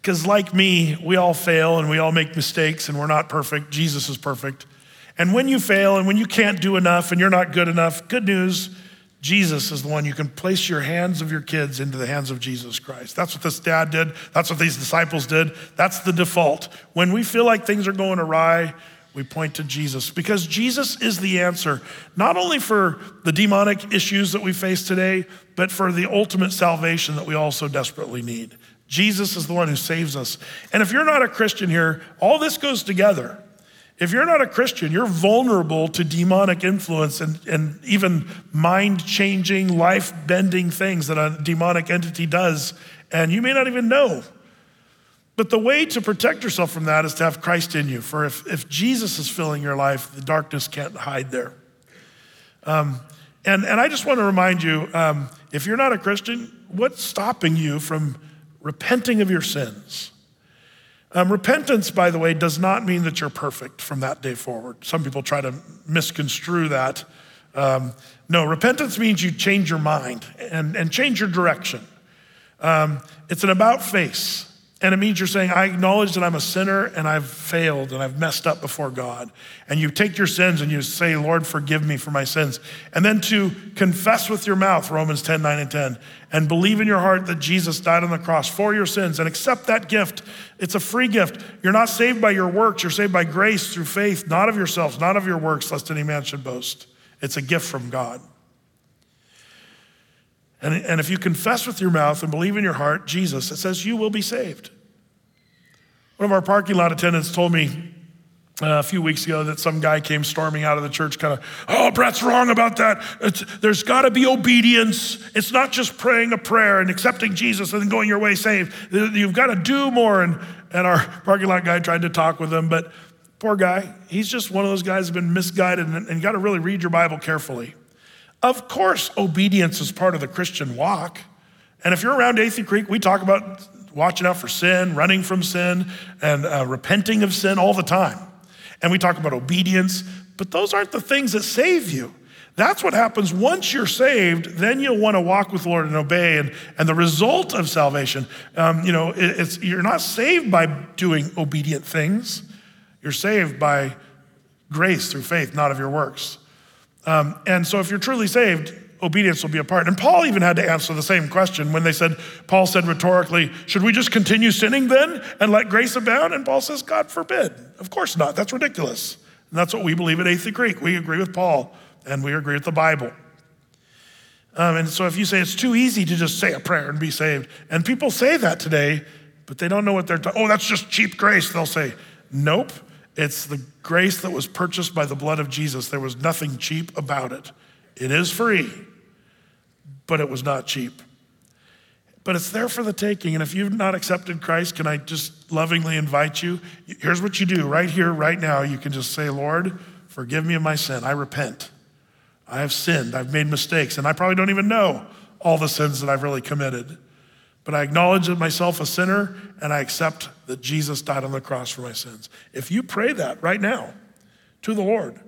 because like me, we all fail and we all make mistakes and we're not perfect. Jesus is perfect. And when you fail and when you can't do enough and you're not good enough, good news, Jesus is the one you can place your hands of your kids into the hands of Jesus Christ. That's what this dad did. That's what these disciples did. That's the default. When we feel like things are going awry, we point to Jesus because Jesus is the answer, not only for the demonic issues that we face today, but for the ultimate salvation that we also desperately need. Jesus is the one who saves us. And if you're not a Christian here, all this goes together. If you're not a Christian, you're vulnerable to demonic influence and, and even mind changing, life bending things that a demonic entity does, and you may not even know. But the way to protect yourself from that is to have Christ in you. For if, if Jesus is filling your life, the darkness can't hide there. Um, and, and I just want to remind you um, if you're not a Christian, what's stopping you from repenting of your sins? Um, repentance, by the way, does not mean that you're perfect from that day forward. Some people try to misconstrue that. Um, no, repentance means you change your mind and, and change your direction. Um, it's an about face. And it means you're saying, I acknowledge that I'm a sinner and I've failed and I've messed up before God. And you take your sins and you say, Lord, forgive me for my sins. And then to confess with your mouth, Romans 10, 9, and 10, and believe in your heart that Jesus died on the cross for your sins and accept that gift. It's a free gift. You're not saved by your works, you're saved by grace through faith, not of yourselves, not of your works, lest any man should boast. It's a gift from God. And, and if you confess with your mouth and believe in your heart Jesus, it says you will be saved. One of our parking lot attendants told me uh, a few weeks ago that some guy came storming out of the church, kind of, oh, Brett's wrong about that. It's, there's got to be obedience. It's not just praying a prayer and accepting Jesus and then going your way saved. You've got to do more. And, and our parking lot guy tried to talk with him, but poor guy, he's just one of those guys who's been misguided, and, and got to really read your Bible carefully. Of course, obedience is part of the Christian walk. And if you're around Athey Creek, we talk about watching out for sin, running from sin, and uh, repenting of sin all the time. And we talk about obedience, but those aren't the things that save you. That's what happens once you're saved, then you'll want to walk with the Lord and obey. And, and the result of salvation, um, you know, it, it's, you're not saved by doing obedient things. You're saved by grace through faith, not of your works. Um, and so if you're truly saved, obedience will be a part. And Paul even had to answer the same question when they said, Paul said rhetorically, should we just continue sinning then and let grace abound? And Paul says, God forbid. Of course not. That's ridiculous. And that's what we believe at Athey Creek. We agree with Paul and we agree with the Bible. Um, and so if you say it's too easy to just say a prayer and be saved, and people say that today, but they don't know what they're talking. Oh, that's just cheap grace. They'll say, nope. It's the grace that was purchased by the blood of Jesus. There was nothing cheap about it. It is free but it was not cheap. But it's there for the taking. And if you've not accepted Christ, can I just lovingly invite you? Here's what you do right here, right now. You can just say, Lord, forgive me of my sin. I repent. I have sinned. I've made mistakes. And I probably don't even know all the sins that I've really committed. But I acknowledge myself a sinner and I accept that Jesus died on the cross for my sins. If you pray that right now, to the Lord.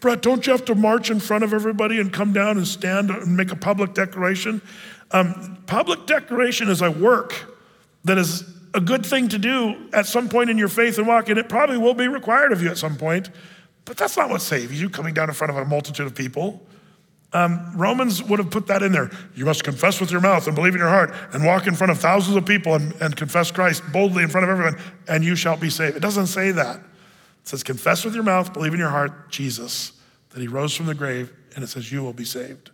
Brett, don't you have to march in front of everybody and come down and stand and make a public declaration? Um, public declaration is a work that is a good thing to do at some point in your faith and walk, and it probably will be required of you at some point. But that's not what saves you, coming down in front of a multitude of people. Um, Romans would have put that in there. You must confess with your mouth and believe in your heart and walk in front of thousands of people and, and confess Christ boldly in front of everyone, and you shall be saved. It doesn't say that. It says, confess with your mouth, believe in your heart, Jesus, that he rose from the grave, and it says, you will be saved.